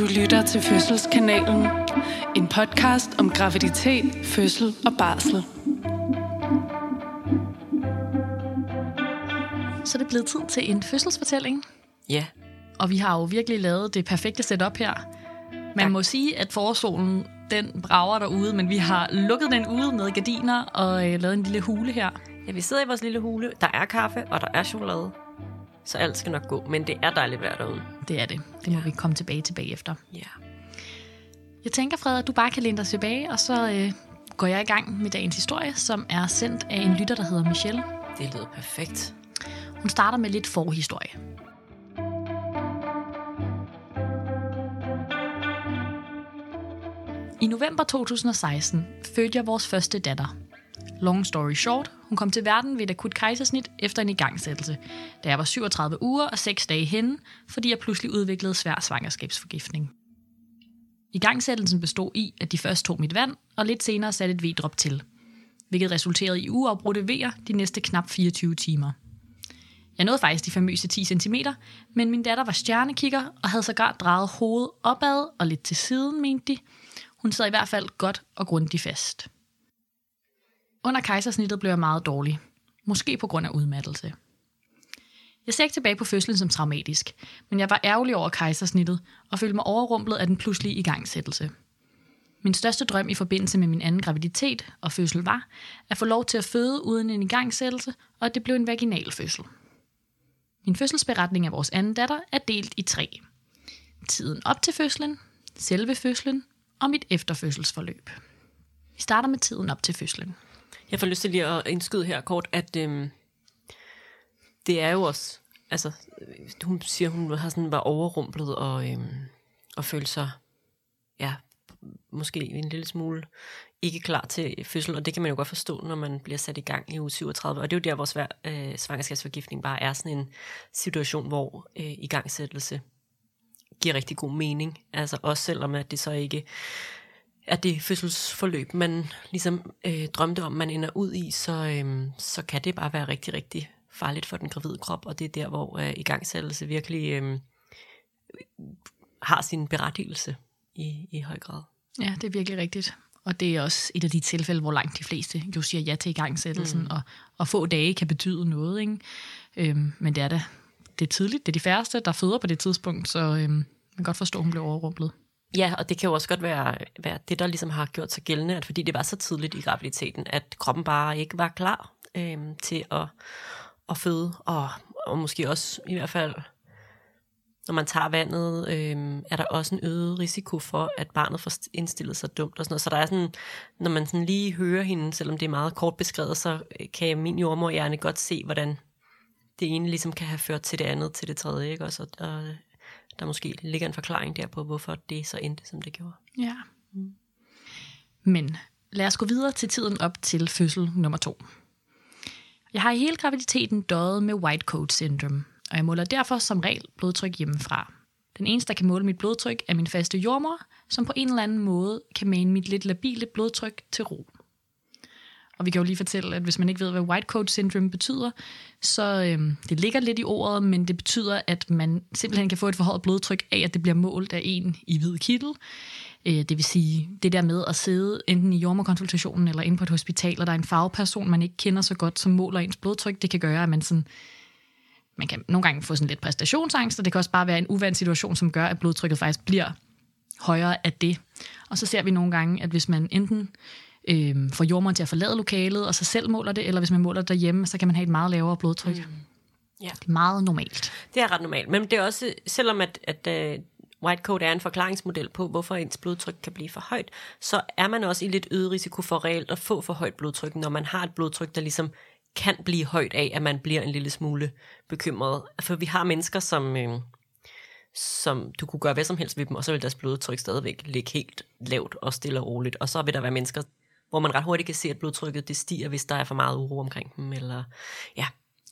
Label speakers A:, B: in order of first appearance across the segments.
A: Du lytter til Fødselskanalen. En podcast om graviditet, fødsel og barsel.
B: Så er det blevet tid til en fødselsfortælling.
C: Ja,
B: Og vi har jo virkelig lavet det perfekte setup her. Man
C: Tak.
B: må sige, at forsolen den brager derude, men vi har lukket den ude med gardiner og øh, lavet en lille hule her.
C: ja, vi sidder i vores lille hule. Der er kaffe, og der er chokolade. Så alt skal nok gå, men det er dejligt vejr derude.
B: Det er det. Det må vi komme tilbage til bagefter.
C: Ja.
B: Jeg tænker, Fred, at du bare kan læne dig tilbage, og så øh, går jeg i gang med dagens historie, som er sendt af en lytter, der hedder Michelle.
C: Det lyder perfekt.
B: Hun starter med lidt forhistorie. I november 2016 fødte jeg vores første datter. Long story short, hun kom til verden ved et akut kejsersnit efter en igangsættelse, da jeg var 37 uger og 6 dage henne, fordi jeg pludselig udviklede svær svangerskabsforgiftning. Igangsættelsen bestod i, at de først tog mit vand, og lidt senere satte et V-drop til, hvilket resulterede i uafbrudte V'er de næste knap 24 timer. Jeg nåede faktisk de famøse 10 cm, men min datter var stjernekikker og havde sågar drejet hovedet opad og lidt til siden, mente de. Hun sad i hvert fald godt og grundigt fast. Under kejsersnittet blev jeg meget dårlig. Måske på grund af udmattelse. Jeg ser ikke tilbage på fødslen som traumatisk, men jeg var ærgerlig over kejsersnittet og følte mig overrumplet af den pludselige igangsættelse. Min største drøm i forbindelse med min anden graviditet og fødsel var at få lov til at føde uden en igangsættelse, og at det blev en vaginal fødsel. Min fødselsberetning af vores anden datter er delt i tre. Tiden op til fødslen, selve fødslen og mit efterfødselsforløb. Vi starter med tiden op til fødslen.
C: Jeg får lyst til lige at indskyde her kort, at øhm, det er jo også, altså, hun siger, hun har sådan var overrumplet og, øhm, og følte sig, ja, måske en lille smule ikke klar til fødsel, og det kan man jo godt forstå, når man bliver sat i gang i uge 37. Og det er jo der, hvor svær, øh, svangerskabsforgiftning bare er sådan en situation, hvor øh, igangsættelse giver rigtig god mening. Altså også selvom at det så ikke er det fødselsforløb, man ligesom øh, drømte om, man ender ud i, så, øh, så kan det bare være rigtig, rigtig farligt for den gravide krop, og det er der, hvor øh, igangsættelse virkelig øh, har sin berettigelse i, i høj grad.
B: Ja, det er virkelig rigtigt. Og det er også et af de tilfælde, hvor langt de fleste jo siger ja til igangsættelsen, mm. og, og få dage kan betyde noget. Ikke? Øhm, men det er da det er tidligt. Det er de færreste, der føder på det tidspunkt, så øhm, man kan godt forstå, at hun blev overrumplet.
C: Ja, og det kan jo også godt være, være det, der ligesom har gjort sig gældende, at fordi det var så tidligt i graviditeten, at kroppen bare ikke var klar øh, til at, at føde, og, og måske også i hvert fald, når man tager vandet, øh, er der også en øget risiko for, at barnet får indstillet sig dumt og sådan noget. Så der er sådan, når man sådan lige hører hende, selvom det er meget kort beskrevet, så øh, kan min jordmorhjerne godt se, hvordan det ene ligesom kan have ført til det andet, til det tredje, ikke? Også, og, og der måske ligger en forklaring der på, hvorfor det så endte, som det gjorde.
B: Ja. Men lad os gå videre til tiden op til fødsel nummer to. Jeg har i hele graviditeten døjet med white coat syndrome, og jeg måler derfor som regel blodtryk hjemmefra. Den eneste, der kan måle mit blodtryk, er min faste jordmor, som på en eller anden måde kan mane mit lidt labile blodtryk til ro. Og vi kan jo lige fortælle, at hvis man ikke ved, hvad white coat syndrome betyder, så øhm, det ligger lidt i ordet, men det betyder, at man simpelthen kan få et forhøjet blodtryk af, at det bliver målt af en i hvid kittel. Øh, det vil sige, det der med at sidde enten i jordmorkonsultationen eller inde på et hospital, og der er en fagperson, man ikke kender så godt, som måler ens blodtryk, det kan gøre, at man sådan man kan nogle gange få sådan lidt præstationsangst, og det kan også bare være en uvant situation, som gør, at blodtrykket faktisk bliver højere af det. Og så ser vi nogle gange, at hvis man enten øh, får jordmoren til at forlade lokalet, og så selv måler det, eller hvis man måler det derhjemme, så kan man have et meget lavere blodtryk. Mm.
C: Ja.
B: Det er meget normalt.
C: Det er ret normalt, men det er også, selvom at, at uh, white coat er en forklaringsmodel på, hvorfor ens blodtryk kan blive for højt, så er man også i lidt øget risiko for reelt at få for højt blodtryk, når man har et blodtryk, der ligesom kan blive højt af, at man bliver en lille smule bekymret. For vi har mennesker, som, øh, som du kunne gøre hvad som helst ved dem, og så vil deres blodtryk stadigvæk ligge helt lavt og stille og roligt. Og så vil der være mennesker, hvor man ret hurtigt kan se, at blodtrykket det stiger, hvis der er for meget uro omkring dem, eller ja,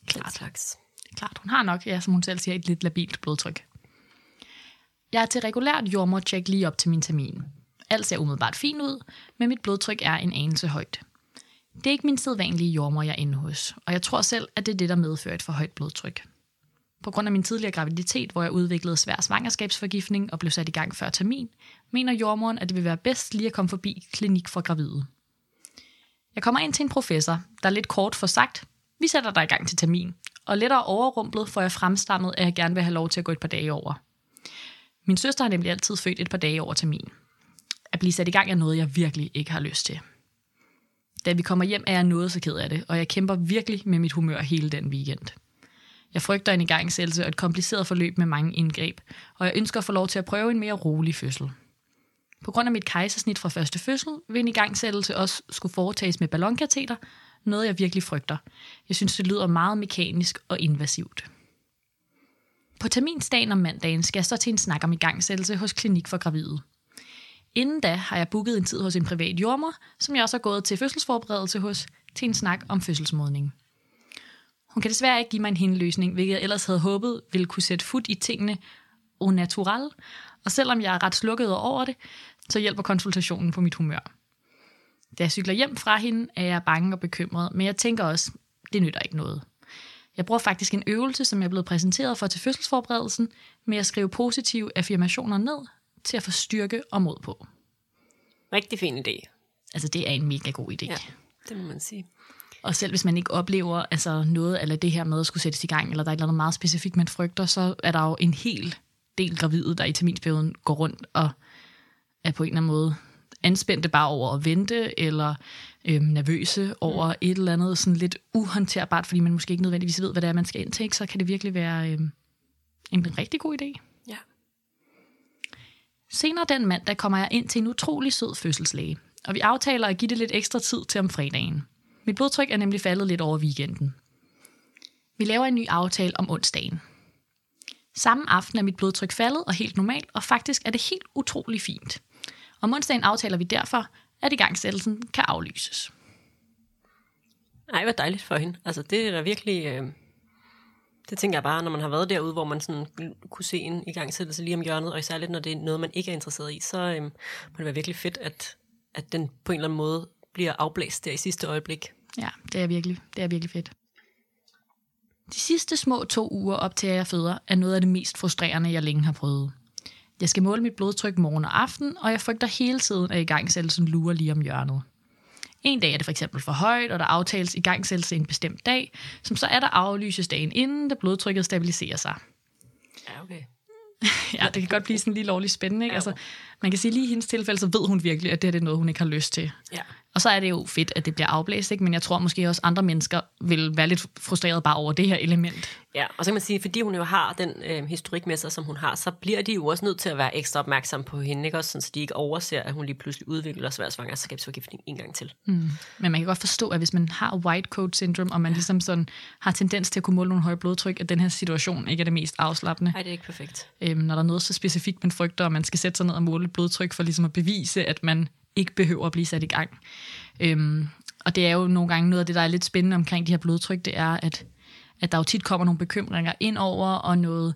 C: klart slags.
B: Klart, hun har nok, ja, som hun selv siger, et lidt labilt blodtryk. Jeg er til regulært jordmortjek lige op til min termin. Alt ser umiddelbart fint ud, men mit blodtryk er en anelse højt. Det er ikke min sædvanlige jordmor, jeg er inde hos, og jeg tror selv, at det er det, der medfører et for højt blodtryk. På grund af min tidligere graviditet, hvor jeg udviklede svær svangerskabsforgiftning og blev sat i gang før termin, mener jordmoren, at det vil være bedst lige at komme forbi klinik for gravide. Jeg kommer ind til en professor, der lidt kort får sagt, vi sætter dig i gang til termin, og lettere overrumplet får jeg fremstammet, at jeg gerne vil have lov til at gå et par dage over. Min søster har nemlig altid født et par dage over termin. At blive sat i gang er noget, jeg virkelig ikke har lyst til. Da vi kommer hjem, er jeg noget så ked af det, og jeg kæmper virkelig med mit humør hele den weekend. Jeg frygter en igangsættelse og et kompliceret forløb med mange indgreb, og jeg ønsker at få lov til at prøve en mere rolig fødsel. På grund af mit kejsersnit fra første fødsel, vil en igangsættelse også skulle foretages med ballonkateter, noget jeg virkelig frygter. Jeg synes, det lyder meget mekanisk og invasivt. På terminsdagen om mandagen skal jeg så til en snak om igangsættelse hos Klinik for Gravide. Inden da har jeg booket en tid hos en privat jordmor, som jeg også har gået til fødselsforberedelse hos, til en snak om fødselsmodning. Hun kan desværre ikke give mig en hindeløsning, hvilket jeg ellers havde håbet ville kunne sætte fod i tingene au natural, og selvom jeg er ret slukket over det, så hjælper konsultationen på mit humør. Da jeg cykler hjem fra hende, er jeg bange og bekymret, men jeg tænker også, det nytter ikke noget. Jeg bruger faktisk en øvelse, som jeg er blevet præsenteret for til fødselsforberedelsen, med at skrive positive affirmationer ned til at få styrke og mod på.
C: Rigtig fin idé.
B: Altså, det er en mega god idé.
C: Ja, det må man sige.
B: Og selv hvis man ikke oplever altså noget eller det her med at skulle sættes i gang, eller der er et eller andet meget specifikt, man frygter, så er der jo en hel del gravide, der i terminsperioden går rundt og er på en eller anden måde anspændte bare over at vente, eller øhm, nervøse over mm. et eller andet sådan lidt uhåndterbart, fordi man måske ikke nødvendigvis ved, hvad det er, man skal ind til, så kan det virkelig være øhm, en rigtig god idé.
C: Ja.
B: Senere den mandag kommer jeg ind til en utrolig sød fødselslæge, og vi aftaler at give det lidt ekstra tid til om fredagen. Mit blodtryk er nemlig faldet lidt over weekenden. Vi laver en ny aftale om onsdagen. Samme aften er mit blodtryk faldet og helt normalt, og faktisk er det helt utrolig fint. Om onsdagen aftaler vi derfor, at igangsættelsen kan aflyses.
C: Nej, hvor dejligt for hende. Altså, det er da virkelig... Øh, det tænker jeg bare, når man har været derude, hvor man sådan kunne se en igangsættelse lige om hjørnet, og især lidt, når det er noget, man ikke er interesseret i, så øh, må det være virkelig fedt, at, at den på en eller anden måde bliver afblæst der i sidste øjeblik.
B: Ja, det er virkelig, det er virkelig fedt. De sidste små to uger op til, at jeg føder, er noget af det mest frustrerende, jeg længe har prøvet. Jeg skal måle mit blodtryk morgen og aften, og jeg frygter hele tiden, at igangsættelsen lurer lige om hjørnet. En dag er det for eksempel for højt, og der aftales igangsættelse en bestemt dag, som så er der aflyses dagen inden, da blodtrykket stabiliserer sig.
C: Ja, okay.
B: ja, det kan godt blive sådan lige lovligt spændende. Ikke? Altså, man kan sige lige i hendes tilfælde, så ved hun virkelig, at det er det noget, hun ikke har lyst til.
C: Ja.
B: Og så er det jo fedt, at det bliver afblæst, ikke? men jeg tror måske også andre mennesker vil være lidt frustreret bare over det her element.
C: Ja, og så kan man sige, fordi hun jo har den øh, historik med sig, som hun har, så bliver de jo også nødt til at være ekstra opmærksom på hende, ikke? Også sådan, så de ikke overser, at hun lige pludselig udvikler svær svangerskabsforgiftning en gang til.
B: Mm. Men man kan godt forstå, at hvis man har white coat syndrome, og man ja. ligesom sådan har tendens til at kunne måle nogle høje blodtryk, at den her situation ikke er det mest afslappende.
C: Nej, det er ikke perfekt.
B: Øhm, når der er noget så specifikt, man frygter, og man skal sætte sig ned og måle blodtryk for ligesom at bevise, at man ikke behøver at blive sat i gang. Øhm, og det er jo nogle gange noget af det, der er lidt spændende omkring de her blodtryk, det er, at, at der jo tit kommer nogle bekymringer ind over, og noget,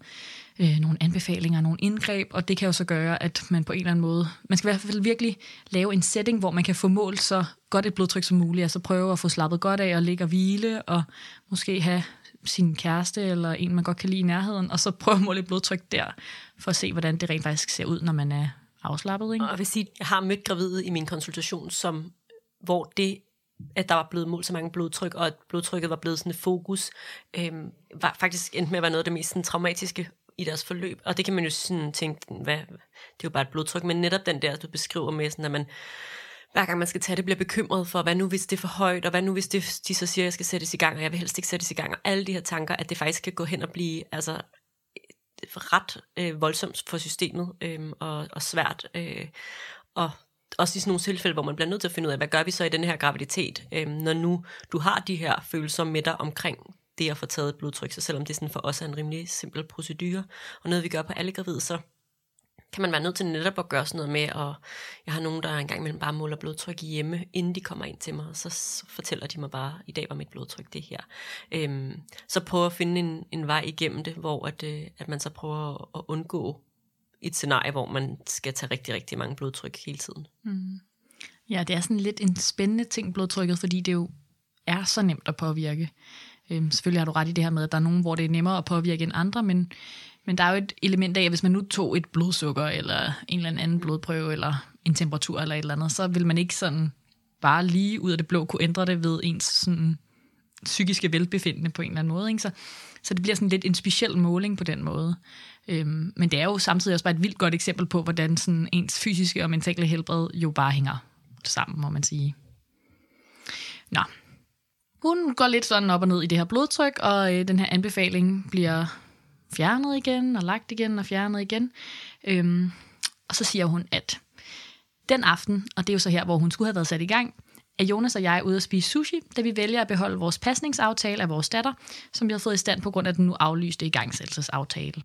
B: øh, nogle anbefalinger, nogle indgreb, og det kan jo så gøre, at man på en eller anden måde, man skal i hvert fald virkelig lave en setting, hvor man kan få målt så godt et blodtryk som muligt, altså prøve at få slappet godt af og ligge og hvile, og måske have sin kæreste eller en, man godt kan lide i nærheden, og så prøve at måle et blodtryk der, for at se, hvordan det rent faktisk ser ud, når man er afslappet. Ikke?
C: Og jeg vil sige, jeg har mødt gravide i min konsultation, som, hvor det at der var blevet målt så mange blodtryk, og at blodtrykket var blevet sådan et fokus, øhm, var faktisk endt med at være noget af det mest sådan, traumatiske i deres forløb. Og det kan man jo sådan tænke, hvad, det er jo bare et blodtryk, men netop den der, du beskriver med, sådan, at man hver gang man skal tage det, bliver bekymret for, hvad nu hvis det er for højt, og hvad nu hvis det, de så siger, at jeg skal sættes i gang, og jeg vil helst ikke sættes i gang, og alle de her tanker, at det faktisk kan gå hen og blive altså, ret øh, voldsomt for systemet, øh, og, og svært, øh, og også i sådan nogle tilfælde, hvor man bliver nødt til at finde ud af, hvad gør vi så i den her graviditet, øh, når nu du har de her følelser med dig omkring det at få taget blodtryk, så selvom det sådan for os er en rimelig simpel procedure, og noget vi gør på alle gravide, så kan man være nødt til netop at gøre sådan noget med, og jeg har nogen, der engang imellem bare måler blodtryk hjemme, inden de kommer ind til mig, og så, fortæller de mig bare, i dag var mit blodtryk det her. Øhm, så prøve at finde en, en vej igennem det, hvor at, øh, at man så prøver at, at undgå et scenarie, hvor man skal tage rigtig, rigtig mange blodtryk hele tiden.
B: Mm. Ja, det er sådan lidt en spændende ting, blodtrykket, fordi det jo er så nemt at påvirke. Øhm, selvfølgelig har du ret i det her med, at der er nogen, hvor det er nemmere at påvirke end andre, men, men der er jo et element af, at hvis man nu tog et blodsukker, eller en eller anden blodprøve, eller en temperatur, eller et eller andet, så vil man ikke sådan bare lige ud af det blå kunne ændre det ved ens sådan, psykiske velbefindende på en eller anden måde. Ikke? Så, så det bliver sådan lidt en speciel måling på den måde. Øhm, men det er jo samtidig også bare et vildt godt eksempel på, hvordan sådan ens fysiske og mentale helbred jo bare hænger sammen, må man sige. Nå. Hun går lidt sådan op og ned i det her blodtryk, og øh, den her anbefaling bliver fjernet igen, og lagt igen, og fjernet igen. Øhm, og så siger hun, at den aften, og det er jo så her, hvor hun skulle have været sat i gang, er Jonas og jeg ude at spise sushi, da vi vælger at beholde vores pasningsaftale af vores datter, som vi har fået i stand på grund af den nu aflyste igangsættelsesaftale.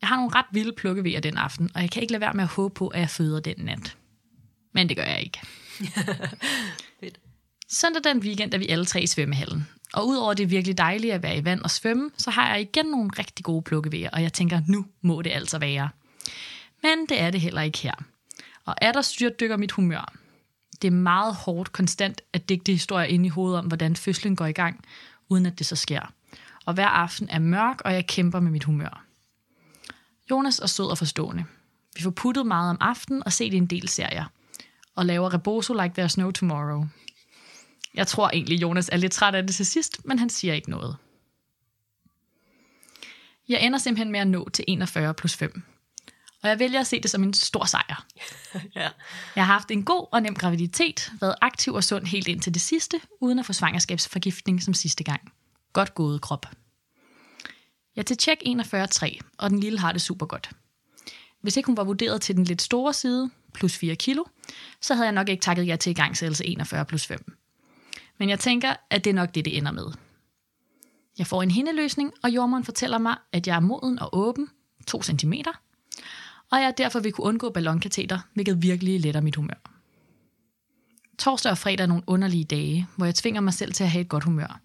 B: Jeg har nogle ret vilde plukkevejer den aften, og jeg kan ikke lade være med at håbe på, at jeg føder den nat. Men det gør jeg ikke. Søndag den weekend er vi alle tre i svømmehallen. Og udover det virkelig dejlige at være i vand og svømme, så har jeg igen nogle rigtig gode plukkevejer, og jeg tænker, nu må det altså være. Men det er det heller ikke her. Og er der styrt dykker mit humør. Det er meget hårdt konstant at digte historier ind i hovedet om, hvordan fødslen går i gang, uden at det så sker. Og hver aften er mørk, og jeg kæmper med mit humør. Jonas er sød og forstående. Vi får puttet meget om aftenen og set en del serier. Og laver reboso like there's no tomorrow. Jeg tror egentlig, Jonas er lidt træt af det til sidst, men han siger ikke noget. Jeg ender simpelthen med at nå til 41 plus 5. Og jeg vælger at se det som en stor sejr.
C: ja.
B: Jeg har haft en god og nem graviditet, været aktiv og sund helt indtil det sidste, uden at få svangerskabsforgiftning som sidste gang. Godt gået krop. Jeg er til tjek 41,3, og den lille har det super godt. Hvis ikke hun var vurderet til den lidt store side, plus 4 kilo, så havde jeg nok ikke takket jer til igangsættelse 41 plus 5. Men jeg tænker, at det er nok det, det ender med. Jeg får en hindeløsning, og jordmoren fortæller mig, at jeg er moden og åben, 2 cm, og jeg derfor vil kunne undgå ballonkateter, hvilket virkelig letter mit humør. Torsdag og fredag er nogle underlige dage, hvor jeg tvinger mig selv til at have et godt humør.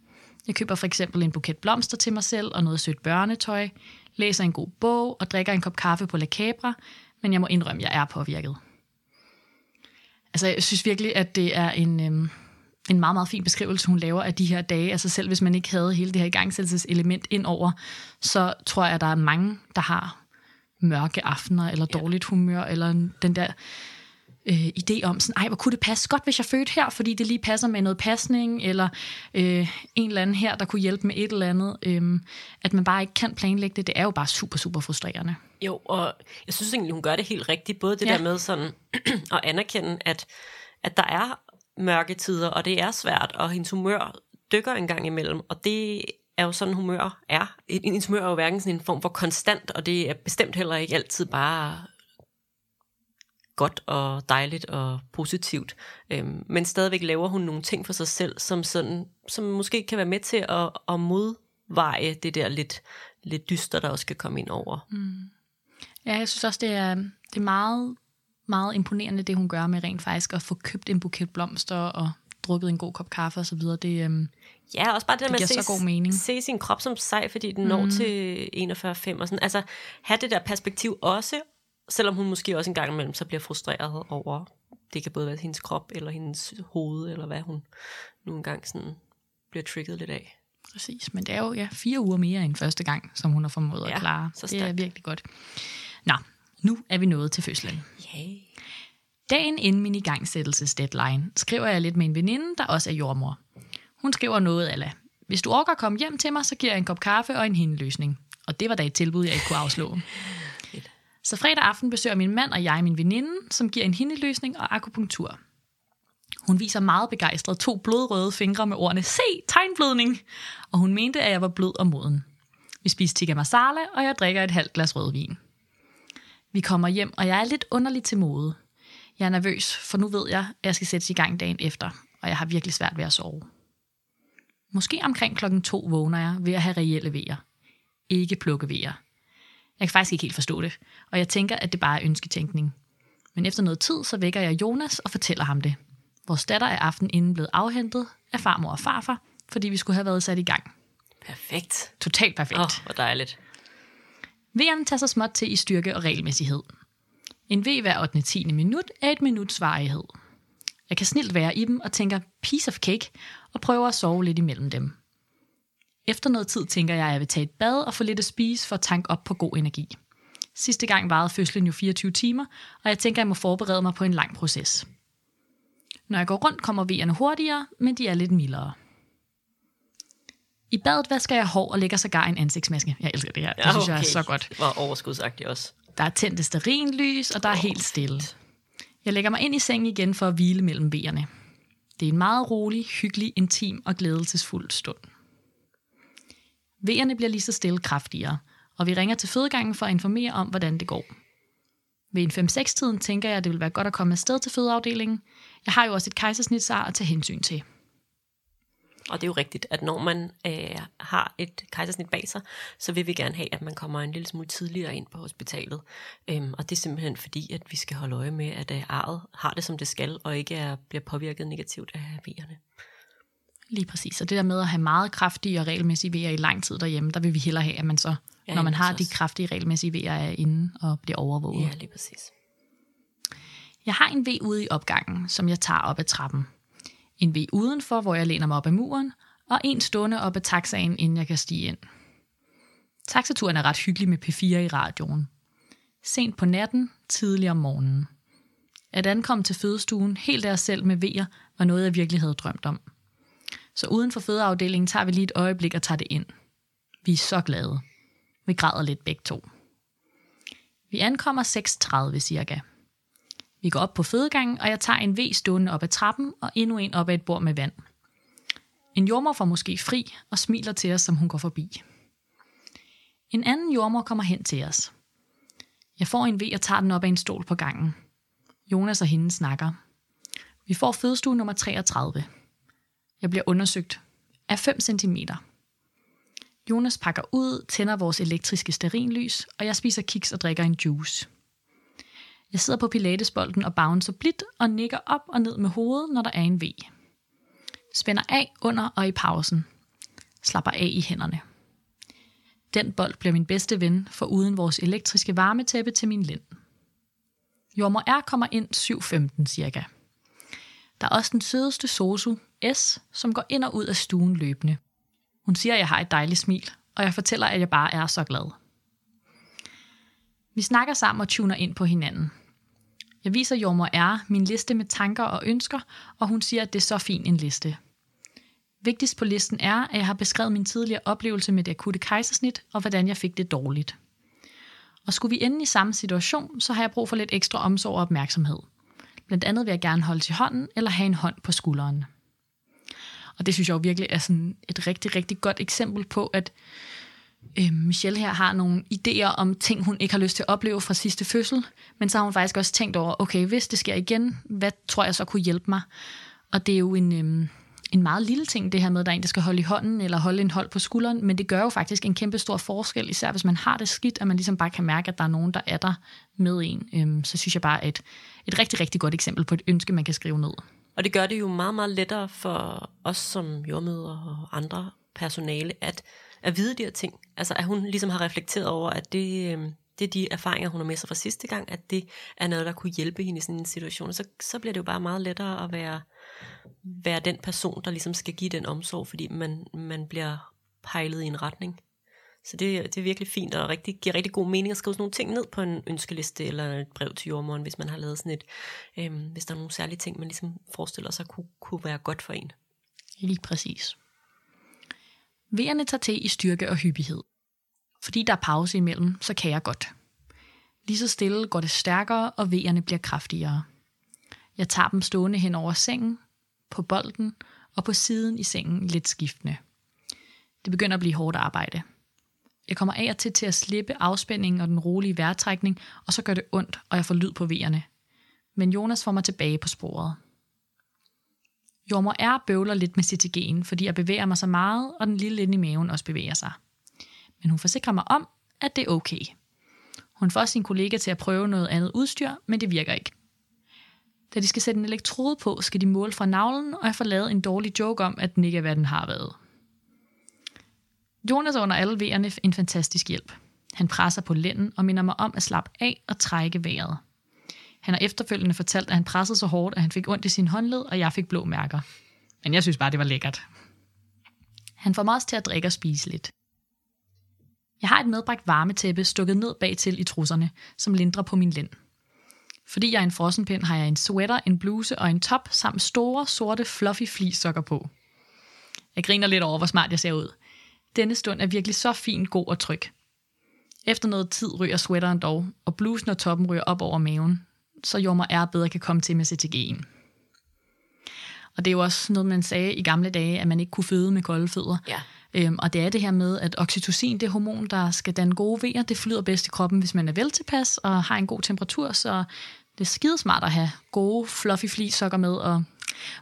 B: Jeg køber for eksempel en buket blomster til mig selv og noget sødt børnetøj, læser en god bog og drikker en kop kaffe på La Cabra, men jeg må indrømme, at jeg er påvirket. Altså, jeg synes virkelig, at det er en, øhm, en meget, meget fin beskrivelse, hun laver af de her dage. Altså selv hvis man ikke havde hele det her igangsættelseselement ind over, så tror jeg, at der er mange, der har mørke aftener, eller dårligt humør, eller den der øh, idé om, sådan, ej, hvor kunne det passe godt, hvis jeg fødte her, fordi det lige passer med noget pasning, eller øh, en eller anden her, der kunne hjælpe med et eller andet. Øh, at man bare ikke kan planlægge det, det er jo bare super, super frustrerende.
C: Jo, og jeg synes egentlig, hun gør det helt rigtigt. Både det ja. der med sådan at anerkende, at, at der er mørke tider, og det er svært, og hendes humør dykker en gang imellem, og det er jo sådan, humør er. En humør er jo hverken sådan en form for konstant, og det er bestemt heller ikke altid bare godt og dejligt og positivt. Øhm, men stadigvæk laver hun nogle ting for sig selv, som, sådan, som måske kan være med til at, at modveje det der lidt, lidt dyster, der også skal komme ind over.
B: Mm. Ja, jeg synes også, det er, det er meget, meget imponerende, det hun gør med rent faktisk at få købt en buket blomster og drukket en god kop kaffe og så videre. Det, øhm,
C: Ja, også bare det, det
B: med at se, god mening.
C: se sin krop som sej, fordi den mm. når til 41,5 og sådan. Altså, have det der perspektiv også, selvom hun måske også en gang imellem så bliver frustreret over, det kan både være hendes krop, eller hendes hoved, eller hvad hun nu engang sådan bliver trigget lidt af.
B: Præcis, men det er jo ja, fire uger mere end første gang, som hun har formået ja, at klare. Så det er virkelig godt. Nå, nu er vi nået til fødslen.
C: Yay.
B: Dagen inden min igangsættelsesdeadline skriver jeg lidt med en veninde, der også er jordmor. Hun skriver noget ala. Hvis du orker at komme hjem til mig, så giver jeg en kop kaffe og en hindeløsning. Og det var da et tilbud, jeg ikke kunne afslå. så fredag aften besøger min mand og jeg min veninde, som giver en hindeløsning og akupunktur. Hun viser meget begejstret to blodrøde fingre med ordene, se, tegnblødning! Og hun mente, at jeg var blød og moden. Vi spiser tikka masala, og jeg drikker et halvt glas rødvin. Vi kommer hjem, og jeg er lidt underlig til mode. Jeg er nervøs, for nu ved jeg, at jeg skal sættes i gang dagen efter, og jeg har virkelig svært ved at sove. Måske omkring klokken to vågner jeg ved at have reelle vejer. Ikke plukke vejer. Jeg kan faktisk ikke helt forstå det, og jeg tænker, at det bare er ønsketænkning. Men efter noget tid, så vækker jeg Jonas og fortæller ham det. Vores datter er aften inden blevet afhentet af farmor og farfar, fordi vi skulle have været sat i gang.
C: Perfekt.
B: Totalt perfekt.
C: Åh, oh, hvor dejligt.
B: V'erne tager sig småt til i styrke og regelmæssighed. En V hver 8. 10. minut er et minuts varighed. Jeg kan snilt være i dem og tænker piece of cake og prøver at sove lidt imellem dem. Efter noget tid tænker jeg, at jeg vil tage et bad og få lidt at spise for at tanke op på god energi. Sidste gang varede fødslen jo 24 timer, og jeg tænker, at jeg må forberede mig på en lang proces. Når jeg går rundt, kommer vejerne hurtigere, men de er lidt mildere. I badet vasker jeg hår og lægger sågar en ansigtsmaske. Jeg elsker det her. Det synes jeg er så godt.
C: Det var overskudsagtigt også.
B: Der er tændt sterinlys, og der er helt stille. Jeg lægger mig ind i sengen igen for at hvile mellem vejerne. Det er en meget rolig, hyggelig, intim og glædelsesfuld stund. Vejerne bliver lige så stille kraftigere, og vi ringer til fødegangen for at informere om, hvordan det går. Ved en 5-6-tiden tænker jeg, at det vil være godt at komme afsted til fødeafdelingen. Jeg har jo også et kejsersnitsar at tage hensyn til.
C: Og det er jo rigtigt, at når man øh, har et kejsersnit bag sig, så vil vi gerne have, at man kommer en lille smule tidligere ind på hospitalet. Øhm, og det er simpelthen fordi, at vi skal holde øje med, at øh, arret har det, som det skal, og ikke er, bliver påvirket negativt af vejerne.
B: Lige præcis. Og det der med at have meget kraftige og regelmæssige vejer i lang tid derhjemme, der vil vi hellere have, at man så, ja, når man har de kraftige regelmæssige vejer, er inde og bliver overvåget.
C: Ja, lige præcis.
B: Jeg har en V ude i opgangen, som jeg tager op ad trappen. En ved udenfor, hvor jeg læner mig op ad muren, og en stående op ad taxaen, inden jeg kan stige ind. Taxaturen er ret hyggelig med P4 i radioen. Sent på natten, tidlig om morgenen. At ankomme til fødestuen helt af os selv med vejer, var noget, jeg virkelig havde drømt om. Så uden for fødeafdelingen tager vi lige et øjeblik og tager det ind. Vi er så glade. Vi græder lidt begge to. Vi ankommer 6.30 cirka. Vi går op på fødegangen, og jeg tager en V stående op ad trappen og endnu en op ad et bord med vand. En jordmor får måske fri og smiler til os, som hun går forbi. En anden jordmor kommer hen til os. Jeg får en V og tager den op ad en stol på gangen. Jonas og hende snakker. Vi får fødestue nummer 33. Jeg bliver undersøgt af 5 cm. Jonas pakker ud, tænder vores elektriske sterinlys, og jeg spiser kiks og drikker en juice. Jeg sidder på pilatesbolden og bouncer blidt og nikker op og ned med hovedet, når der er en V. Spænder af under og i pausen. Slapper af i hænderne. Den bold bliver min bedste ven, for uden vores elektriske varmetæppe til min lind. Jordmor R kommer ind 7.15 cirka. Der er også den sødeste Sosu, S, som går ind og ud af stuen løbende. Hun siger, at jeg har et dejligt smil, og jeg fortæller, at jeg bare er så glad. Vi snakker sammen og tuner ind på hinanden. Jeg viser jordmor R min liste med tanker og ønsker, og hun siger, at det er så fin en liste. Vigtigst på listen er, at jeg har beskrevet min tidligere oplevelse med det akutte kejsersnit, og hvordan jeg fik det dårligt. Og skulle vi ende i samme situation, så har jeg brug for lidt ekstra omsorg og opmærksomhed. Blandt andet vil jeg gerne holde til hånden eller have en hånd på skulderen. Og det synes jeg jo virkelig er sådan et rigtig, rigtig godt eksempel på, at øh, Michelle her har nogle idéer om ting, hun ikke har lyst til at opleve fra sidste fødsel, men så har hun faktisk også tænkt over, okay, hvis det sker igen, hvad tror jeg så kunne hjælpe mig? Og det er jo en, øh, en meget lille ting, det her med, at der er en, der skal holde i hånden eller holde en hold på skulderen, men det gør jo faktisk en kæmpe stor forskel, især hvis man har det skidt, at man ligesom bare kan mærke, at der er nogen, der er der med en. Øhm, så synes jeg bare, at et rigtig, rigtig godt eksempel på et ønske, man kan skrive ned.
C: Og det gør det jo meget, meget lettere for os som jordmøder og andre personale, at, at vide de her ting. Altså at hun ligesom har reflekteret over, at det, øhm, det er de erfaringer, hun har med sig fra sidste gang, at det er noget, der kunne hjælpe hende i sådan en situation. Så, så bliver det jo bare meget lettere at være, være den person, der ligesom skal give den omsorg, fordi man, man bliver pejlet i en retning. Så det, det er virkelig fint og rigtig, giver rigtig god mening at skrive sådan nogle ting ned på en ønskeliste eller et brev til jordmoren, hvis man har lavet sådan et, øhm, hvis der er nogle særlige ting, man ligesom forestiller sig kunne, kunne være godt for en.
B: Lige præcis. Vejerne tager til i styrke og hyppighed. Fordi der er pause imellem, så kan jeg godt. Lige så stille går det stærkere, og vejerne bliver kraftigere. Jeg tager dem stående hen over sengen, på bolden og på siden i sengen lidt skiftende. Det begynder at blive hårdt arbejde. Jeg kommer af og til til at slippe afspændingen og den rolige vejrtrækning, og så gør det ondt, og jeg får lyd på vejerne. Men Jonas får mig tilbage på sporet. Jormor er bøvler lidt med CTG'en, fordi jeg bevæger mig så meget, og den lille inde i maven også bevæger sig. Men hun forsikrer mig om, at det er okay. Hun får sin kollega til at prøve noget andet udstyr, men det virker ikke. Da de skal sætte en elektrode på, skal de måle fra navlen, og jeg får lavet en dårlig joke om, at den ikke er, hvad den har været. Jonas er under alle vejerne en fantastisk hjælp. Han presser på lænden og minder mig om at slappe af og trække vejret. Han har efterfølgende fortalt, at han pressede så hårdt, at han fik ondt i sin håndled, og jeg fik blå mærker. Men jeg synes bare, det var lækkert. Han får mig også til at drikke og spise lidt. Jeg har et medbragt varmetæppe stukket ned bag til i trusserne, som lindrer på min lænd. Fordi jeg er en frossenpind, har jeg en sweater, en bluse og en top samt store, sorte, fluffy flisokker på. Jeg griner lidt over, hvor smart jeg ser ud. Denne stund er virkelig så fin, god og tryg. Efter noget tid ryger sweateren dog, og blusen og toppen ryger op over maven, så jommer er bedre kan komme til med CTG'en. Og det er jo også noget, man sagde i gamle dage, at man ikke kunne føde med kolde fødder.
C: Ja.
B: Øhm, og det er det her med, at oxytocin, det hormon, der skal danne gode vejer, det flyder bedst i kroppen, hvis man er vel tilpas og har en god temperatur, så det er skidesmart at have gode, fluffy fleecesokker med, og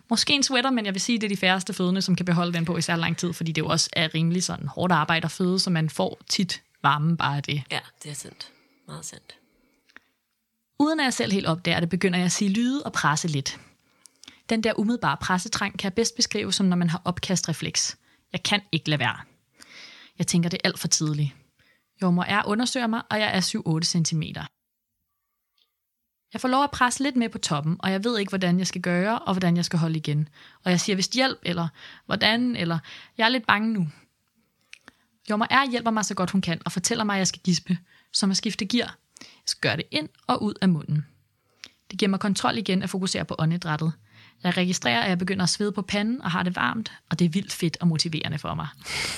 B: måske en sweater, men jeg vil sige, det er de færreste fødende, som kan beholde den på i særlig lang tid, fordi det jo også er rimelig sådan hårdt arbejde at føde, så man får tit varme bare af det.
C: Ja, det er sandt. Meget sandt.
B: Uden at jeg selv helt opdager det, begynder jeg at sige lyde og presse lidt. Den der umiddelbare pressetræng kan jeg bedst beskrive som, når man har opkastrefleks. Jeg kan ikke lade være. Jeg tænker, det er alt for tidligt. Jordmor er undersøger mig, og jeg er 7-8 cm. Jeg får lov at presse lidt med på toppen, og jeg ved ikke, hvordan jeg skal gøre, og hvordan jeg skal holde igen. Og jeg siger vist hjælp, eller hvordan, eller jeg er lidt bange nu. Jommer er hjælper mig så godt hun kan, og fortæller mig, at jeg skal gispe, som at skifte gear. Jeg skal gøre det ind og ud af munden. Det giver mig kontrol igen at fokusere på åndedrættet. Jeg registrerer, at jeg begynder at svede på panden og har det varmt, og det er vildt fedt og motiverende for mig.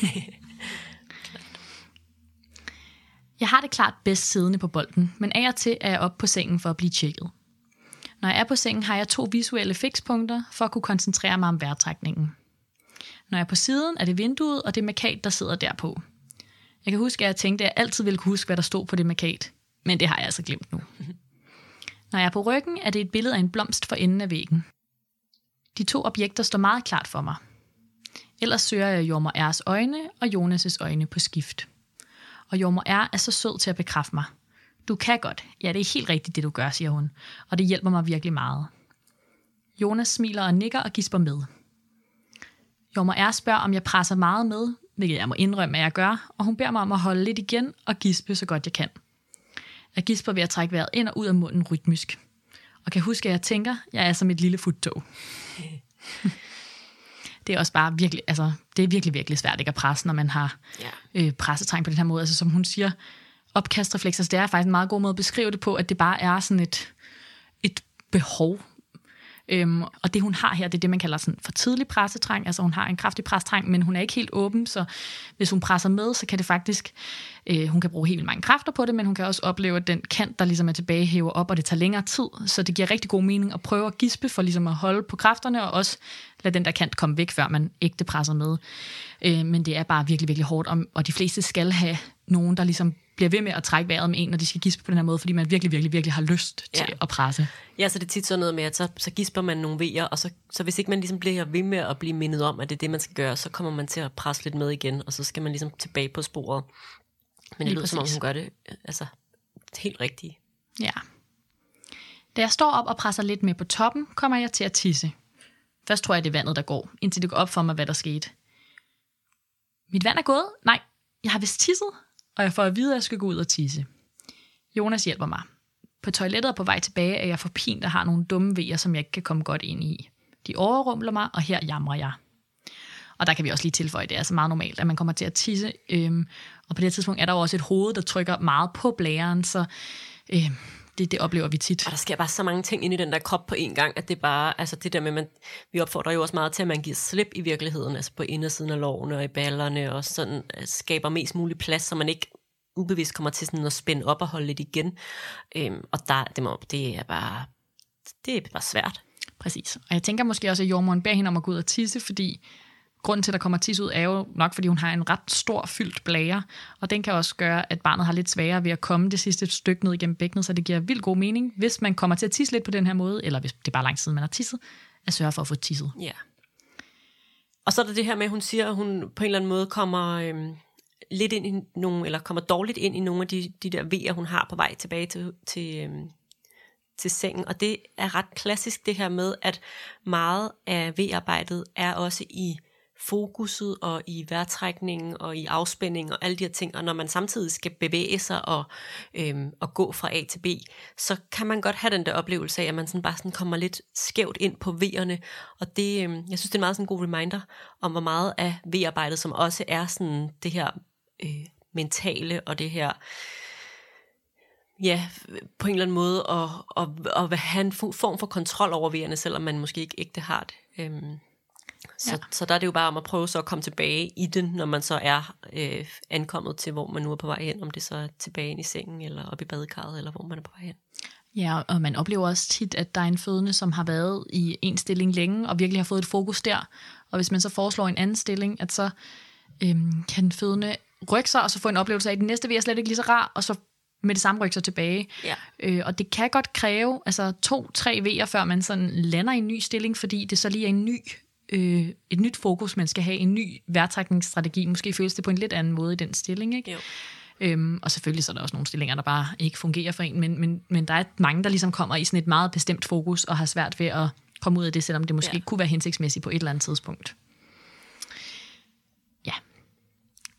B: Jeg har det klart bedst siddende på bolden, men af og til er jeg oppe på sengen for at blive tjekket. Når jeg er på sengen, har jeg to visuelle fikspunkter for at kunne koncentrere mig om vejrtrækningen. Når jeg er på siden, er det vinduet og det markat, der sidder derpå. Jeg kan huske, at jeg tænkte, at jeg altid ville kunne huske, hvad der stod på det markat, men det har jeg altså glemt nu. Når jeg er på ryggen, er det et billede af en blomst for enden af væggen. De to objekter står meget klart for mig. Ellers søger jeg Jormor R's øjne og Jonas' øjne på skift. Og Jormor R er så sød til at bekræfte mig. Du kan godt. Ja, det er helt rigtigt, det du gør, siger hun. Og det hjælper mig virkelig meget. Jonas smiler og nikker og gisper med. Jormor R spørger, om jeg presser meget med, hvilket jeg må indrømme, at jeg gør, og hun beder mig om at holde lidt igen og gispe så godt jeg kan. Jeg gisper ved at trække vejret ind og ud af munden rytmisk. Og kan huske, at jeg tænker, at jeg er som et lille futtog. det er også bare virkelig, altså, det er virkelig, virkelig svært ikke at presse, når man har
C: Ja.
B: øh, pressetræng på den her måde. Altså som hun siger, opkastrefleks, altså det er faktisk en meget god måde at beskrive det på, at det bare er sådan et, et behov. Øhm, og det hun har her, det er det, man kalder sådan for tidlig pressetrang. Altså hun har en kraftig pressetrang, men hun er ikke helt åben, så hvis hun presser med, så kan det faktisk, øh, hun kan bruge helt mange kræfter på det, men hun kan også opleve, at den kant, der ligesom er tilbage, hæver op, og det tager længere tid. Så det giver rigtig god mening at prøve at gispe for ligesom at holde på kræfterne, og også lade den der kant komme væk, før man ægte presser med. Øh, men det er bare virkelig, virkelig hårdt, og, og de fleste skal have nogen, der ligesom bliver ved med at trække vejret med en, når de skal gispe på den her måde, fordi man virkelig, virkelig, virkelig har lyst til
C: Ja.
B: at presse.
C: Ja, så det er tit sådan noget med, at så, så gisper man nogle vejer, og så, så hvis ikke man ligesom bliver ved med at blive mindet om, at det er det, man skal gøre, så kommer man til at presse lidt med igen, og så skal man ligesom tilbage på sporet. Men det
B: Lige
C: lyder som om, hun gør det øh, altså, helt rigtigt.
B: Ja. Da jeg står op og presser lidt med på toppen, kommer jeg til at tisse. Først tror jeg, det er vandet, der går, indtil det går op for mig, hvad der skete. Mit vand er gået? Nej, jeg har vist tisset, og jeg får at vide, at jeg skal gå ud og tisse. Jonas hjælper mig. På toilettet og på vej tilbage er jeg for pin, der har nogle dumme vejer, som jeg ikke kan komme godt ind i. De overrumler mig, og her jamrer jeg. Og der kan vi også lige tilføje, det er altså meget normalt, at man kommer til at tisse. Øhm, og på det her tidspunkt er der jo også et hoved, der trykker meget på blæren, så øhm, det, det oplever vi tit.
C: Og der sker bare så mange ting inde i den der krop på en gang, at det bare, altså det der med, man, vi opfordrer jo også meget til, at man giver slip i virkeligheden, altså på indersiden af lårene og i ballerne, og sådan øh, skaber mest mulig plads, så man ikke ubevidst kommer til sådan at spænde op og holde lidt igen. Øhm, og der, det, må, det er bare, det er bare svært.
B: Præcis. Og jeg tænker måske også, at jordmoren beder hende om at gå ud og tisse, fordi grunden til, at der kommer tis ud, er jo nok, fordi hun har en ret stor fyldt blære, og den kan også gøre, at barnet har lidt sværere ved at komme det sidste stykke ned igennem bækkenet, så det giver vildt god mening, hvis man kommer til at tisse lidt på den her måde, eller hvis det er bare lang tid, man har tisset, at sørge for at få tisset.
C: Ja. Og så er der det her med, at hun siger, at hun på en eller anden måde kommer øhm, lidt ind i nogle, eller kommer dårligt ind i nogle af de, de der vejer, hun har på vej tilbage til, til, øhm, til sengen. Og det er ret klassisk det her med, at meget af vejarbejdet er også i fokuset og i vejrtrækningen og i afspænding og alle de her ting, og når man samtidig skal bevæge sig og, øhm, og gå fra A til B, så kan man godt have den der oplevelse af, at man sådan bare sådan kommer lidt skævt ind på V'erne, og det, øhm, jeg synes, det er en meget sådan god reminder om, hvor meget af V-arbejdet, som også er sådan det her øh, mentale og det her ja, på en eller anden måde at, at, at have en form for kontrol over V'erne, selvom man måske ikke ægte har det. Øhm, så, ja. så der er det jo bare om at prøve så at komme tilbage i den, når man så er øh, ankommet til, hvor man nu er på vej hen, om det så er tilbage ind i sengen, eller op i badekarret, eller hvor man er på vej hen.
B: Ja, og man oplever også tit, at der er en fødende, som har været i en stilling længe, og virkelig har fået et fokus der. Og hvis man så foreslår en anden stilling, at så øhm, kan den fødende rykke sig, og så få en oplevelse af, at den næste vil er slet ikke lige så rar, og så med det samme rykke sig tilbage.
C: Ja.
B: Øh, og det kan godt kræve altså to-tre V'er, før man sådan lander i en ny stilling, fordi det så lige er en ny øh, et nyt fokus, man skal have, en ny værtrækningsstrategi. Måske føles det på en lidt anden måde i den stilling, ikke?
C: Jo.
B: Øhm, og selvfølgelig så er der også nogle stillinger, der bare ikke fungerer for en, men, men, men der er mange, der ligesom kommer i sådan et meget bestemt fokus, og har svært ved at komme ud af det, selvom det måske ja. kunne være hensigtsmæssigt på et eller andet tidspunkt. Ja.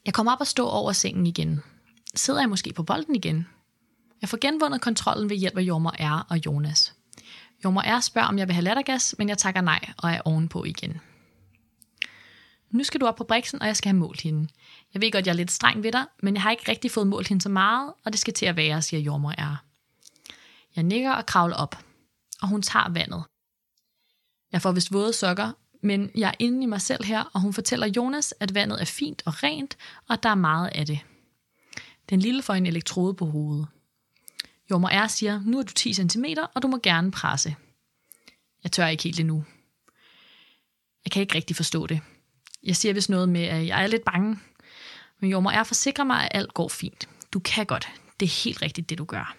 B: Jeg kommer op og står over sengen igen. Sidder jeg måske på bolden igen? Jeg får genvundet kontrollen ved hjælp af Jormer R. og Jonas. Jormor R. spørger, om jeg vil have lattergas, men jeg takker nej og er ovenpå igen. Nu skal du op på briksen, og jeg skal have målt hende. Jeg ved godt, jeg er lidt streng ved dig, men jeg har ikke rigtig fået målt hende så meget, og det skal til at være, siger Jormor R. Jeg nikker og kravler op, og hun tager vandet. Jeg får vist våde sokker, men jeg er inde i mig selv her, og hun fortæller Jonas, at vandet er fint og rent, og at der er meget af det. Den lille får en elektrode på hovedet. Jormor R. siger, nu er du 10 cm, og du må gerne presse. Jeg tør ikke helt endnu. Jeg kan ikke rigtig forstå det. Jeg siger vist noget med, at jeg er lidt bange. Men Jormor R. forsikrer mig, at alt går fint. Du kan godt. Det er helt rigtigt, det du gør.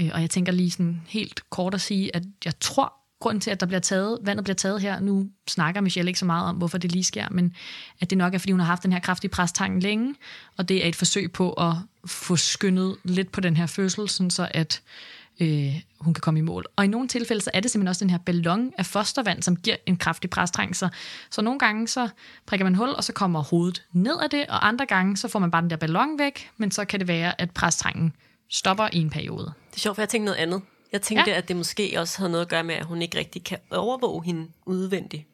B: Øh, og jeg tænker lige sådan helt kort at sige, at jeg tror, grunden til, at der bliver taget, vandet bliver taget her, nu snakker Michelle ikke så meget om, hvorfor det lige sker, men at det nok er, fordi hun har haft den her kraftige præstang længe, og det er et forsøg på at få skyndet lidt på den her fødsel, sådan så at øh, hun kan komme i mål. Og i nogle tilfælde, så er det simpelthen også den her ballon af fostervand, som giver en kraftig præstrang. Så, så nogle gange, så prikker man hul, og så kommer hovedet ned af det, og andre gange, så får man bare den der ballon væk, men så kan det være, at præstrangen stopper i en periode.
C: Det er sjovt, for jeg tænkte noget andet. Jeg tænkte, ja. at det måske også havde noget at gøre med, at hun ikke rigtig kan overvåge hende udvendigt.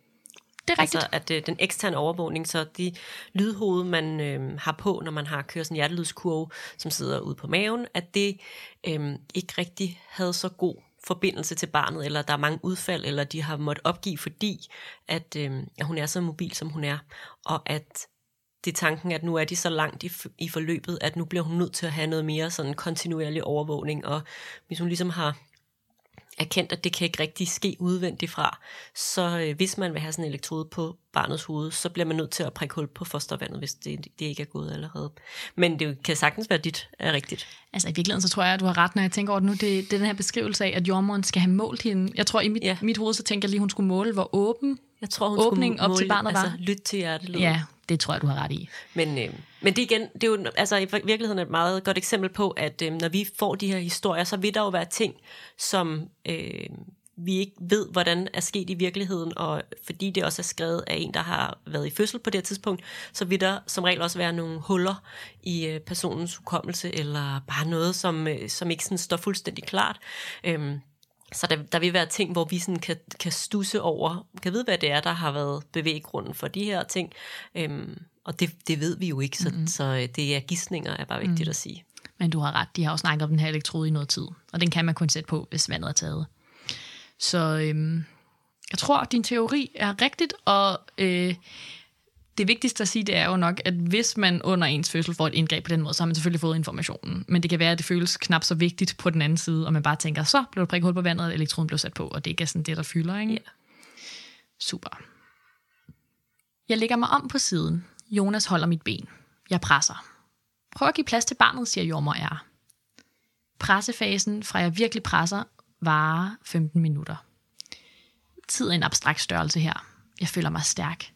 B: Det er rigtigt.
C: Altså, at øh, den eksterne overvågning, så de lydhoved, man øh, har på, når man har kørt sådan en hjertelydskurve, som sidder ude på maven, at det øh, ikke rigtig havde så god forbindelse til barnet, eller der er mange udfald, eller de har måttet opgive, fordi at, øh, at hun er så mobil, som hun er, og at det er tanken, at nu er de så langt i, i forløbet, at nu bliver hun nødt til at have noget mere sådan kontinuerlig overvågning, og hvis hun ligesom har erkendt, at det kan ikke rigtig ske udvendigt fra, så øh, hvis man vil have sådan en elektrode på barnets hoved, så bliver man nødt til at prikke hul på fostervandet, hvis det, det ikke er gået allerede. Men det kan sagtens være dit er rigtigt.
B: Altså i virkeligheden, så tror jeg, at du har ret, når jeg tænker over det nu. Det, det er den her beskrivelse af, at jordmoren skal have målt hende. Jeg tror, i mit, ja. mit hoved, så tænker jeg lige, hun skulle måle, hvor åben
C: jeg tror, hun
B: åbningen
C: skulle
B: op til barnet
C: altså,
B: var.
C: lytte til hjertet.
B: Ja, det tror jeg, du har ret i.
C: Men, øh, men det igen, det er jo altså, i virkeligheden et meget godt eksempel på, at øh, når vi får de her historier, så vil der jo være ting, som øh, vi ikke ved, hvordan er sket i virkeligheden, og fordi det også er skrevet af en, der har været i fødsel på det tidspunkt, så vil der som regel også være nogle huller i øh, personens hukommelse, eller bare noget, som, øh, som ikke sådan står fuldstændig klart. Øh, så der, der vil være ting, hvor vi sådan kan, kan stusse over, kan vide, hvad det er, der har været bevæggrunden for de her ting. Øhm, og det, det ved vi jo ikke, så, mm-hmm. så øh, det er gissninger, er bare vigtigt mm. at sige.
B: Men du har ret, de har også snakket om den her elektrode i noget tid, og den kan man kun sætte på, hvis vandet er taget. Så øhm, jeg tror, din teori er rigtigt, og øh, det vigtigste at sige, det er jo nok, at hvis man under ens fødsel får et indgreb på den måde, så har man selvfølgelig fået informationen. Men det kan være, at det føles knap så vigtigt på den anden side, og man bare tænker, så blev der prikket hul på vandet, og elektroden blev sat på, og det ikke er sådan det, der fylder, ikke?
C: Ja.
B: Super. Jeg lægger mig om på siden. Jonas holder mit ben. Jeg presser. Prøv at give plads til barnet, siger jordmor R. Pressefasen, fra jeg virkelig presser, varer 15 minutter. Tid er en abstrakt størrelse her. Jeg føler mig stærk.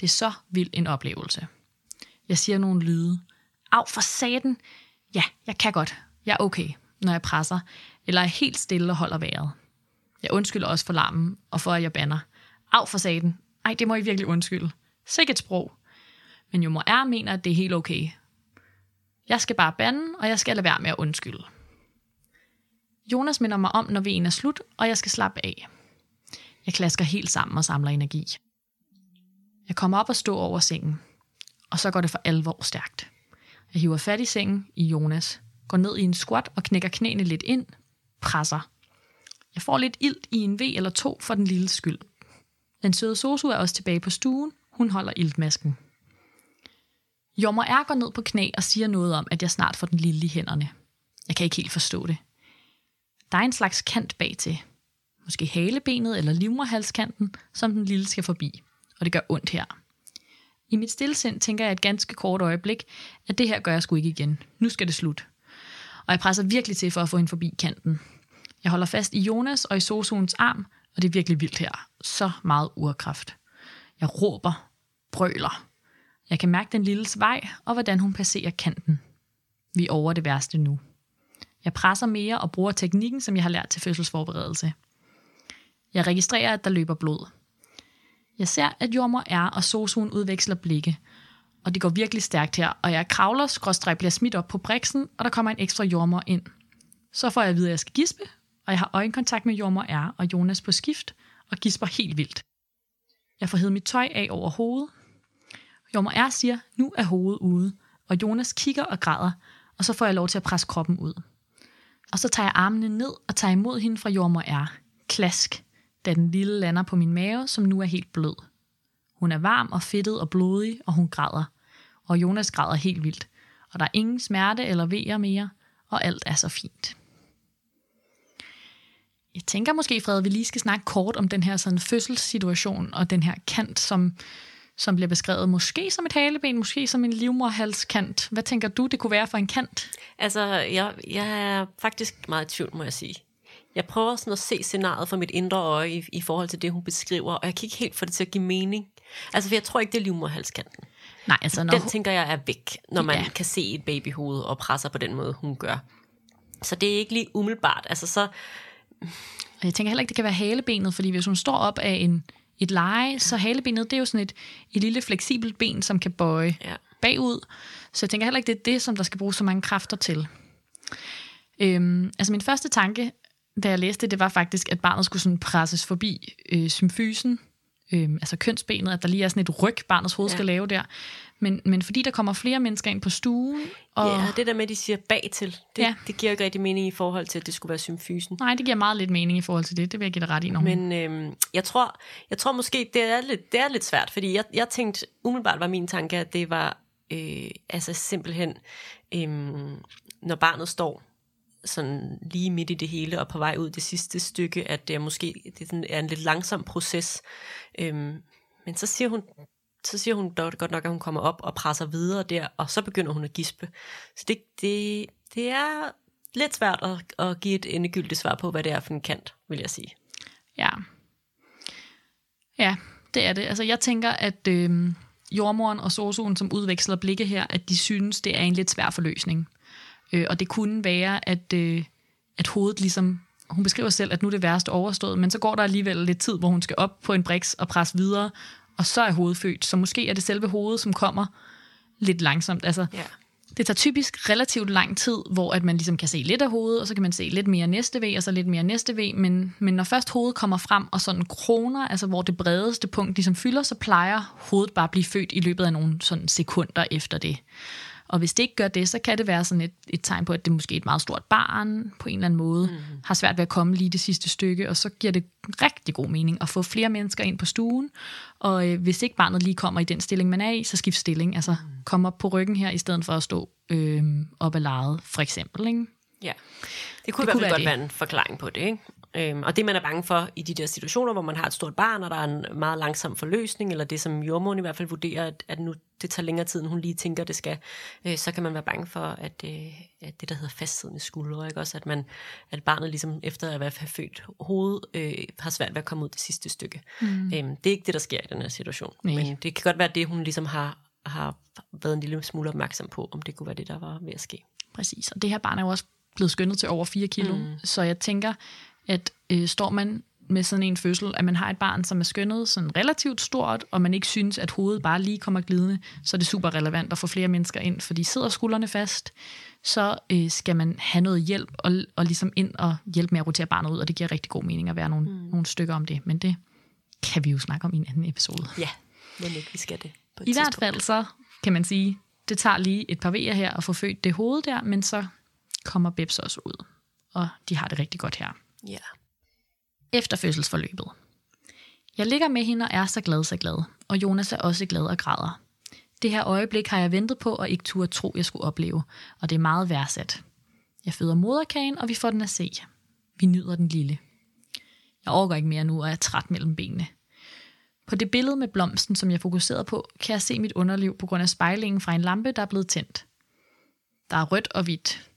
B: Det er så vild en oplevelse. Jeg siger nogle lyde. Af for saten. Ja, jeg kan godt. Jeg er okay, når jeg presser, eller er helt stille og holder vejret. Jeg undskylder også for larmen, og for at jeg banner. Af for saten. Ej, det må I virkelig undskylde. Sikkert sprog. Men jo er mener, at det er helt okay. Jeg skal bare bande, og jeg skal lade være med at undskylde. Jonas minder mig om, når vi er slut, og jeg skal slappe af. Jeg klasker helt sammen og samler energi. Jeg kommer op og står over sengen, og så går det for alvor stærkt. Jeg hiver fat i sengen i Jonas, går ned i en squat og knækker knæene lidt ind, presser. Jeg får lidt ilt i en V eller to for den lille skyld. Den søde sosu er også tilbage på stuen. Hun holder iltmasken. Jommer er går ned på knæ og siger noget om, at jeg snart får den lille i hænderne. Jeg kan ikke helt forstå det. Der er en slags kant bag til. Måske halebenet eller livmorhalskanten, som den lille skal forbi. Og det gør ondt her. I mit stillesind tænker jeg et ganske kort øjeblik, at det her gør jeg sgu ikke igen. Nu skal det slut. Og jeg presser virkelig til for at få hende forbi kanten. Jeg holder fast i Jonas og i Sosuens arm, og det er virkelig vildt her. Så meget urkraft. Jeg råber, brøler. Jeg kan mærke den lilles vej, og hvordan hun passerer kanten. Vi er over det værste nu. Jeg presser mere og bruger teknikken, som jeg har lært til fødselsforberedelse. Jeg registrerer, at der løber blod. Jeg ser, at jordmor er og sosuen udveksler blikke. Og det går virkelig stærkt her, og jeg kravler, skråstrej bliver smidt op på briksen, og der kommer en ekstra jordmor ind. Så får jeg at vide, at jeg skal gispe, og jeg har øjenkontakt med jordmor R og Jonas på skift, og gisper helt vildt. Jeg får hævet mit tøj af over hovedet. Jordmor R siger, nu er hovedet ude, og Jonas kigger og græder, og så får jeg lov til at presse kroppen ud. Og så tager jeg armene ned og tager imod hende fra jordmor R. Klask, da den lille lander på min mave, som nu er helt blød. Hun er varm og fedtet og blodig, og hun græder. Og Jonas græder helt vildt. Og der er ingen smerte eller vejer mere, og alt er så fint. Jeg tænker måske, Fred, at vi lige skal snakke kort om den her sådan fødselssituation og den her kant, som, som bliver beskrevet måske som et haleben, måske som en livmorhalskant. Hvad tænker du, det kunne være for en kant?
C: Altså, jeg, jeg er faktisk meget i tvivl, må jeg sige. Jeg prøver sådan at se scenariet fra mit indre øje i, i forhold til det, hun beskriver, og jeg kan ikke helt få det til at give mening. Altså, for jeg tror ikke, det er livmorhalskanten.
B: Nej, altså når
C: Den
B: hun,
C: tænker jeg er væk, når man
B: Ja.
C: kan se et babyhoved og presser på den måde, hun gør. Så det er ikke lige umiddelbart. Altså, så,
B: jeg tænker heller ikke, det kan være halebenet, fordi hvis hun står op af en, et leje, så halebenet, det er jo sådan et, et lille fleksibelt ben, som kan bøje
C: ja.
B: bagud. Så jeg tænker heller ikke, det er det, som der skal bruges så mange kræfter til. Øhm, altså min første tanke, da jeg læste det, det var faktisk, at barnet skulle sådan presses forbi øh, symfysen, øh, altså kønsbenet, at der lige er sådan et ryg, barnets hoved ja. Skal lave der. Men, men fordi der kommer flere mennesker ind på stuen, og
C: ja, det der med, at de siger bag til, det,
B: Ja.
C: det giver jo ikke rigtig mening i forhold til, at det skulle være symfysen.
B: nej, det giver meget lidt mening i forhold til det, det vil jeg give dig ret i, når.
C: Men øhm, jeg, tror, jeg tror måske, det er lidt, det er lidt svært, fordi jeg, jeg tænkte, umiddelbart var min tanke, at det var øh, altså simpelthen, øhm, når barnet står sådan lige midt i det hele og på vej ud det sidste stykke, at det er måske det er, sådan, er en lidt langsom proces. Øhm, men så siger hun, så siger hun dog godt nok, at hun kommer op og presser videre der, og så begynder hun at gispe. Så det, det, det er lidt svært at, at give et endegyldigt svar på, hvad det er for en kant, vil jeg sige.
B: Ja. Ja, det er det. Altså, jeg tænker, at øh, jordmoren og sosuen, som udveksler blikke her, at de synes, det er en lidt svær forløsning. Øh, og det kunne være, at, øh, at hovedet ligesom... Hun beskriver selv, at nu er det værste overstået, men så går der alligevel lidt tid, hvor hun skal op på en briks og presse videre, og så er hovedet født. Så måske er det selve hovedet, som kommer lidt langsomt. Altså,
C: Ja.
B: det tager typisk relativt lang tid, hvor at man ligesom kan se lidt af hovedet, og så kan man se lidt mere næste V, og så lidt mere næste V. Men, men når først hovedet kommer frem, og sådan kroner, altså hvor det bredeste punkt ligesom fylder, så plejer hovedet bare at blive født i løbet af nogle sådan sekunder efter det. Og hvis det ikke gør det, så kan det være sådan et, et tegn på, at det måske er et meget stort barn på en eller anden måde, mm. har svært ved at komme lige det sidste stykke, og så giver det rigtig god mening at få flere mennesker ind på stuen, og øh, hvis ikke barnet lige kommer i den stilling, man er i, så skift stilling, altså mm. kom op på ryggen her, i stedet for at stå øh, op ad lejet, for eksempel. Ikke?
C: Ja, det kunne
B: Det
C: det i hvert fald godt være en forklaring på det. Ikke? Øhm, og det, man er bange for i de der situationer, hvor man har et stort barn, og der er en meget langsom forløsning, eller det, som jordmoren i hvert fald vurderer, at, at nu det tager længere tid, end hun lige tænker, det skal, øh, så kan man være bange for, at, øh, at det, der hedder fastsiddende skuldre, ikke? også at, man, at barnet ligesom efter at have født hovedet, øh, har svært ved at komme ud det sidste stykke. Mm. Øhm, det er ikke det, der sker i den her situation.
B: Nej.
C: Men det kan godt være det, hun ligesom har, har været en lille smule opmærksom på, om det kunne være det, der var ved at ske.
B: Præcis, og det her barn er jo også blevet skyndet til over 4 kilo, mm. så jeg tænker, at øh, står man med sådan en fødsel, at man har et barn, som er skønnet sådan relativt stort, og man ikke synes, at hovedet bare lige kommer glidende, så er det super relevant at få flere mennesker ind, for de sidder skuldrene fast, så øh, skal man have noget hjælp, og, og ligesom ind og hjælpe med at rotere barnet ud, og det giver rigtig god mening at være nogle, mm. nogle stykker om det, men det kan vi jo snakke om i en anden episode.
C: Ja, men ikke, vi skal det på
B: I hvert fald så kan man sige, det tager lige et par vejer her at få født det hoved der, men så kommer Bebs også ud, og de har det rigtig godt her.
C: Ja.
B: Efter fødselsforløbet. Jeg ligger med hende og er så glad, så glad, og Jonas er også glad og græder. Det her øjeblik har jeg ventet på og ikke turde tro, jeg skulle opleve, og det er meget værdsat. Jeg føder moderkagen, og vi får den at se. Vi nyder den lille. Jeg overgår ikke mere nu, og er træt mellem benene. På det billede med blomsten, som jeg fokuserede på, kan jeg se mit underliv på grund af spejlingen fra en lampe, der er blevet tændt. Der er rødt og hvidt.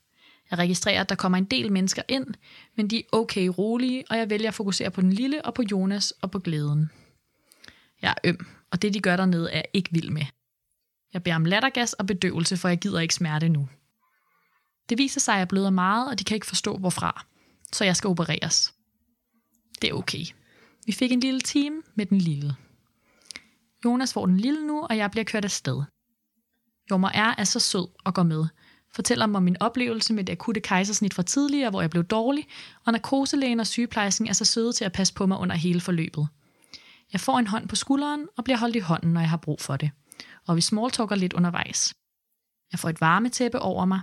B: Jeg registrerer, at der kommer en del mennesker ind, men de er okay rolige, og jeg vælger at fokusere på den lille og på Jonas og på glæden. Jeg er øm, og det de gør dernede er jeg ikke vild med. Jeg beder om lattergas og bedøvelse, for jeg gider ikke smerte nu. Det viser sig, at jeg bløder meget, og de kan ikke forstå hvorfra, så jeg skal opereres. Det er okay. Vi fik en lille time med den lille. Jonas får den lille nu, og jeg bliver kørt afsted. Jommer R er så sød og går med. Fortæller mig om min oplevelse med det akutte kejsersnit fra tidligere, hvor jeg blev dårlig, og narkoselægen og sygeplejersken er så søde til at passe på mig under hele forløbet. Jeg får en hånd på skulderen og bliver holdt i hånden, når jeg har brug for det. Og vi smalltalker lidt undervejs. Jeg får et varmetæppe over mig.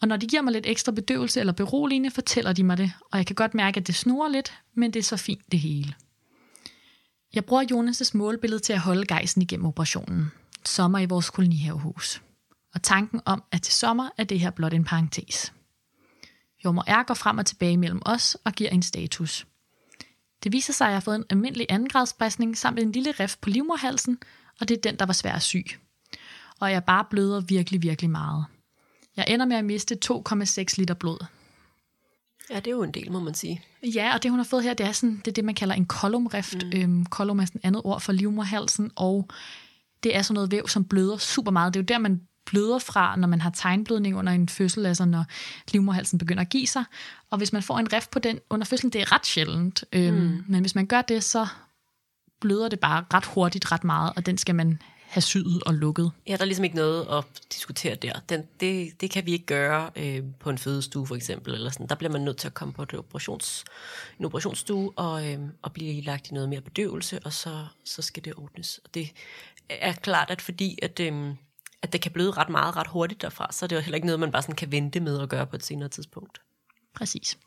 B: Og når de giver mig lidt ekstra bedøvelse eller beroligende, fortæller de mig det, og jeg kan godt mærke, at det snurrer lidt, men det er så fint det hele. Jeg bruger Jonas' målbillede til at holde gejsen igennem operationen. Sommer i vores kolonihavehus. Og tanken om, at til sommer er det her blot en parentes. Jommer R går frem og tilbage mellem os og giver en status. Det viser sig, at jeg har fået en almindelig andengradsbristning samt en lille rift på livmorhalsen, og det er den, der var svær at sy. Og jeg bare bløder virkelig, virkelig meget. Jeg ender med at miste 2,6 liter blod.
C: ja, det er jo en del, må man sige.
B: Ja, og det hun har fået her, det er, sådan, det, er det, man kalder en kolumrift. Mm. Øhm, kolum er sådan et andet ord for livmorhalsen, og det er sådan noget væv, som bløder super meget. Det er jo der, man bløder fra, når man har tegnblødning under en fødsel, altså når livmorhalsen begynder at give sig. Og hvis man får en rift på den under fødslen, det er ret sjældent. Øhm, mm. Men hvis man gør det, så bløder det bare ret hurtigt, ret meget, og den skal man have syet og lukket.
C: Ja, der er ligesom ikke noget at diskutere der. Den, det, det kan vi ikke gøre øh, på en fødestue for eksempel. Eller sådan. Der bliver man nødt til at komme på et operations, en operationsstue og, øh, og blive lagt i noget mere bedøvelse, og så, så skal det ordnes. Og det er klart, at fordi at, øh, at det kan bløde ret meget ret hurtigt derfra, så er det jo heller ikke noget, man bare sådan kan vente med at gøre på et senere tidspunkt.
B: Præcis.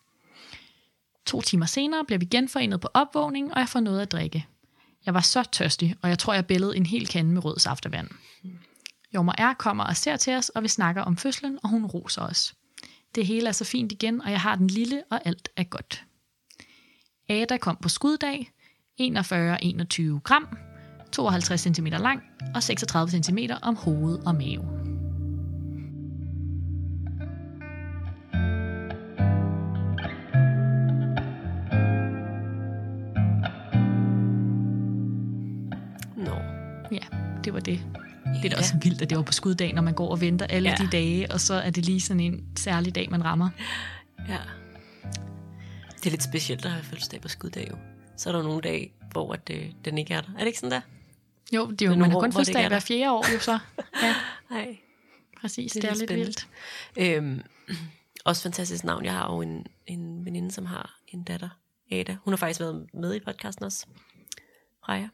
B: To timer senere bliver vi genforenet på opvågning, og jeg får noget at drikke. Jeg var så tørstig, og jeg tror, jeg billede en hel kande med rød saftevand. Jommer R. kommer og ser til os, og vi snakker om fødslen, og hun roser os. Det hele er så fint igen, og jeg har den lille, og alt er godt. Ada kom på skuddag, 41-21 gram, 52 cm lang og 36 cm om hoved og mave.
C: Nå.
B: Ja, det var det. Det er da også vildt, at det var på skuddag, når man går og venter alle
C: Ja.
B: de dage, og så er det lige sådan en særlig dag, man rammer.
C: Ja. Det er lidt specielt at have fødselsdag på skuddag jo. Så er der nogle dage, hvor at, øh, den ikke er der. Er det ikke sådan der?
B: Jo, det er jo, man har kun fødselsdag
C: er
B: hver fjerde år, jo så. Ja,
C: Nej.
B: præcis.
C: Det
B: Det
C: er
B: er,
C: lidt
B: lidt vildt.
C: Øhm, også fantastisk navn. Jeg har jo en, en veninde, som har en datter, Ada. Hun har faktisk været med i podcasten også. Freja.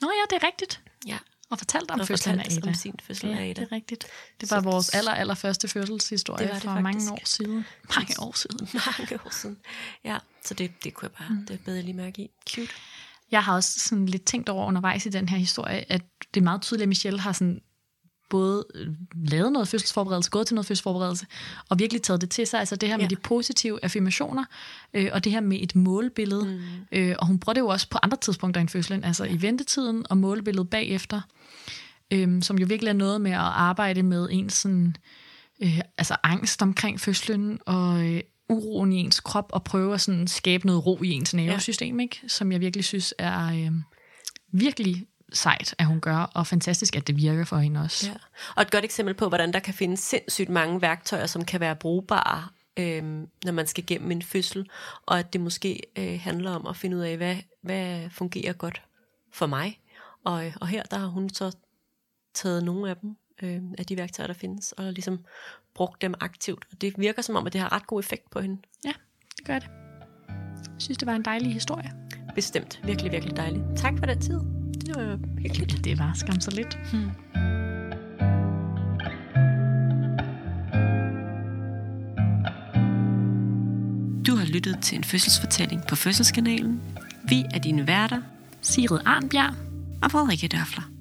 B: Nå ja, det er rigtigt.
C: Ja.
B: Og fortalt om fødslen af Ada.
C: om sin fødsel
B: ja,
C: af Ada.
B: det er rigtigt. Det var
C: Så-
B: vores aller, aller første fødselshistorie
C: Det var det
B: for mange
C: faktisk.
B: år siden. Mange år siden.
C: Mange år siden. Ja, så det, det kunne jeg bare, mm. det bed jeg lige mærke i. Cute.
B: Jeg har også sådan lidt tænkt over undervejs i den her historie, at det er meget tydeligt, at Michelle har sådan både øh, lavet noget fødselsforberedelse, gået til noget fødselsforberedelse, og virkelig taget det til sig. Altså det her med
C: Ja.
B: de positive affirmationer, øh, og det her med et målbillede. Mm. Øh, og hun bruger det jo også på andre tidspunkter end fødslen, altså i ventetiden og målbilledet bagefter, øh, som jo virkelig er noget med at arbejde med ens sådan, øh, altså angst omkring fødslen, og øh, uroen i ens krop, og prøve at sådan skabe noget ro i ens nervesystem, ikke? som jeg virkelig synes er øh, virkelig sejt, at hun gør, og fantastisk, at det virker for hende også.
C: Ja. Og et godt eksempel på, hvordan der kan findes sindssygt mange værktøjer, som kan være brugbare øh, når man skal gennem en fødsel, og at det måske øh, handler om at finde ud af, hvad, hvad fungerer godt for mig. Og, øh, og her der har hun så taget nogle af dem, øh, af de værktøjer, der findes, og ligesom brugt dem aktivt. Og det virker som om, at det har ret god effekt på hende.
B: Ja, det gør det. Jeg synes, det var en dejlig historie.
C: Bestemt. Virkelig, virkelig dejligt. Tak for den tid. Det var hyggeligt.
B: Det var skam så lidt. Hmm.
C: Du har lyttet til en fødselsfortælling på Fødselskanalen. Vi er dine værter,
B: Sigrid Arnbjerg
C: og Frederikke Dørfler.